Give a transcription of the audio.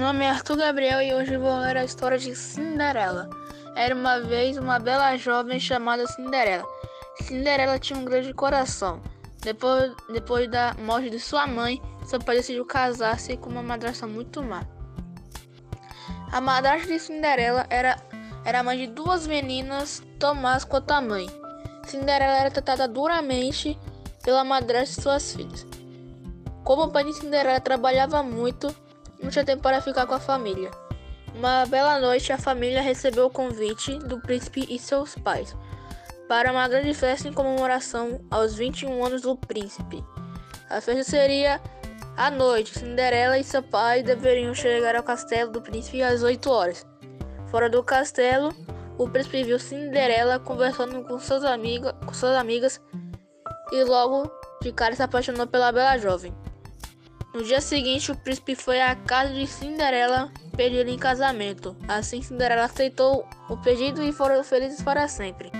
nome é Arthur Gabriel e hoje vou ler a história de Cinderela. Era uma vez uma bela jovem chamada Cinderela. Cinderela tinha um grande coração. Depois, depois da morte de sua mãe, seu pai decidiu casar-se com uma madrasta muito má. A madrasta de Cinderela era, era mãe de duas meninas, Tomás quanto a mãe. Cinderela era tratada duramente pela madrasta de suas filhas. Como o pai de Cinderela trabalhava muito, não tinha tempo para ficar com a família. Uma bela noite, a família recebeu o convite do príncipe e seus pais para uma grande festa em comemoração aos 21 anos do príncipe. A festa seria à noite. Cinderela e seu pai deveriam chegar ao castelo do príncipe às 8 horas. Fora do castelo, o príncipe viu Cinderela conversando com, seus amigos, com suas amigas e logo de cara se apaixonou pela bela jovem. No dia seguinte, o príncipe foi à casa de Cinderela pedir em casamento. Assim, Cinderela aceitou o pedido e foram felizes para sempre.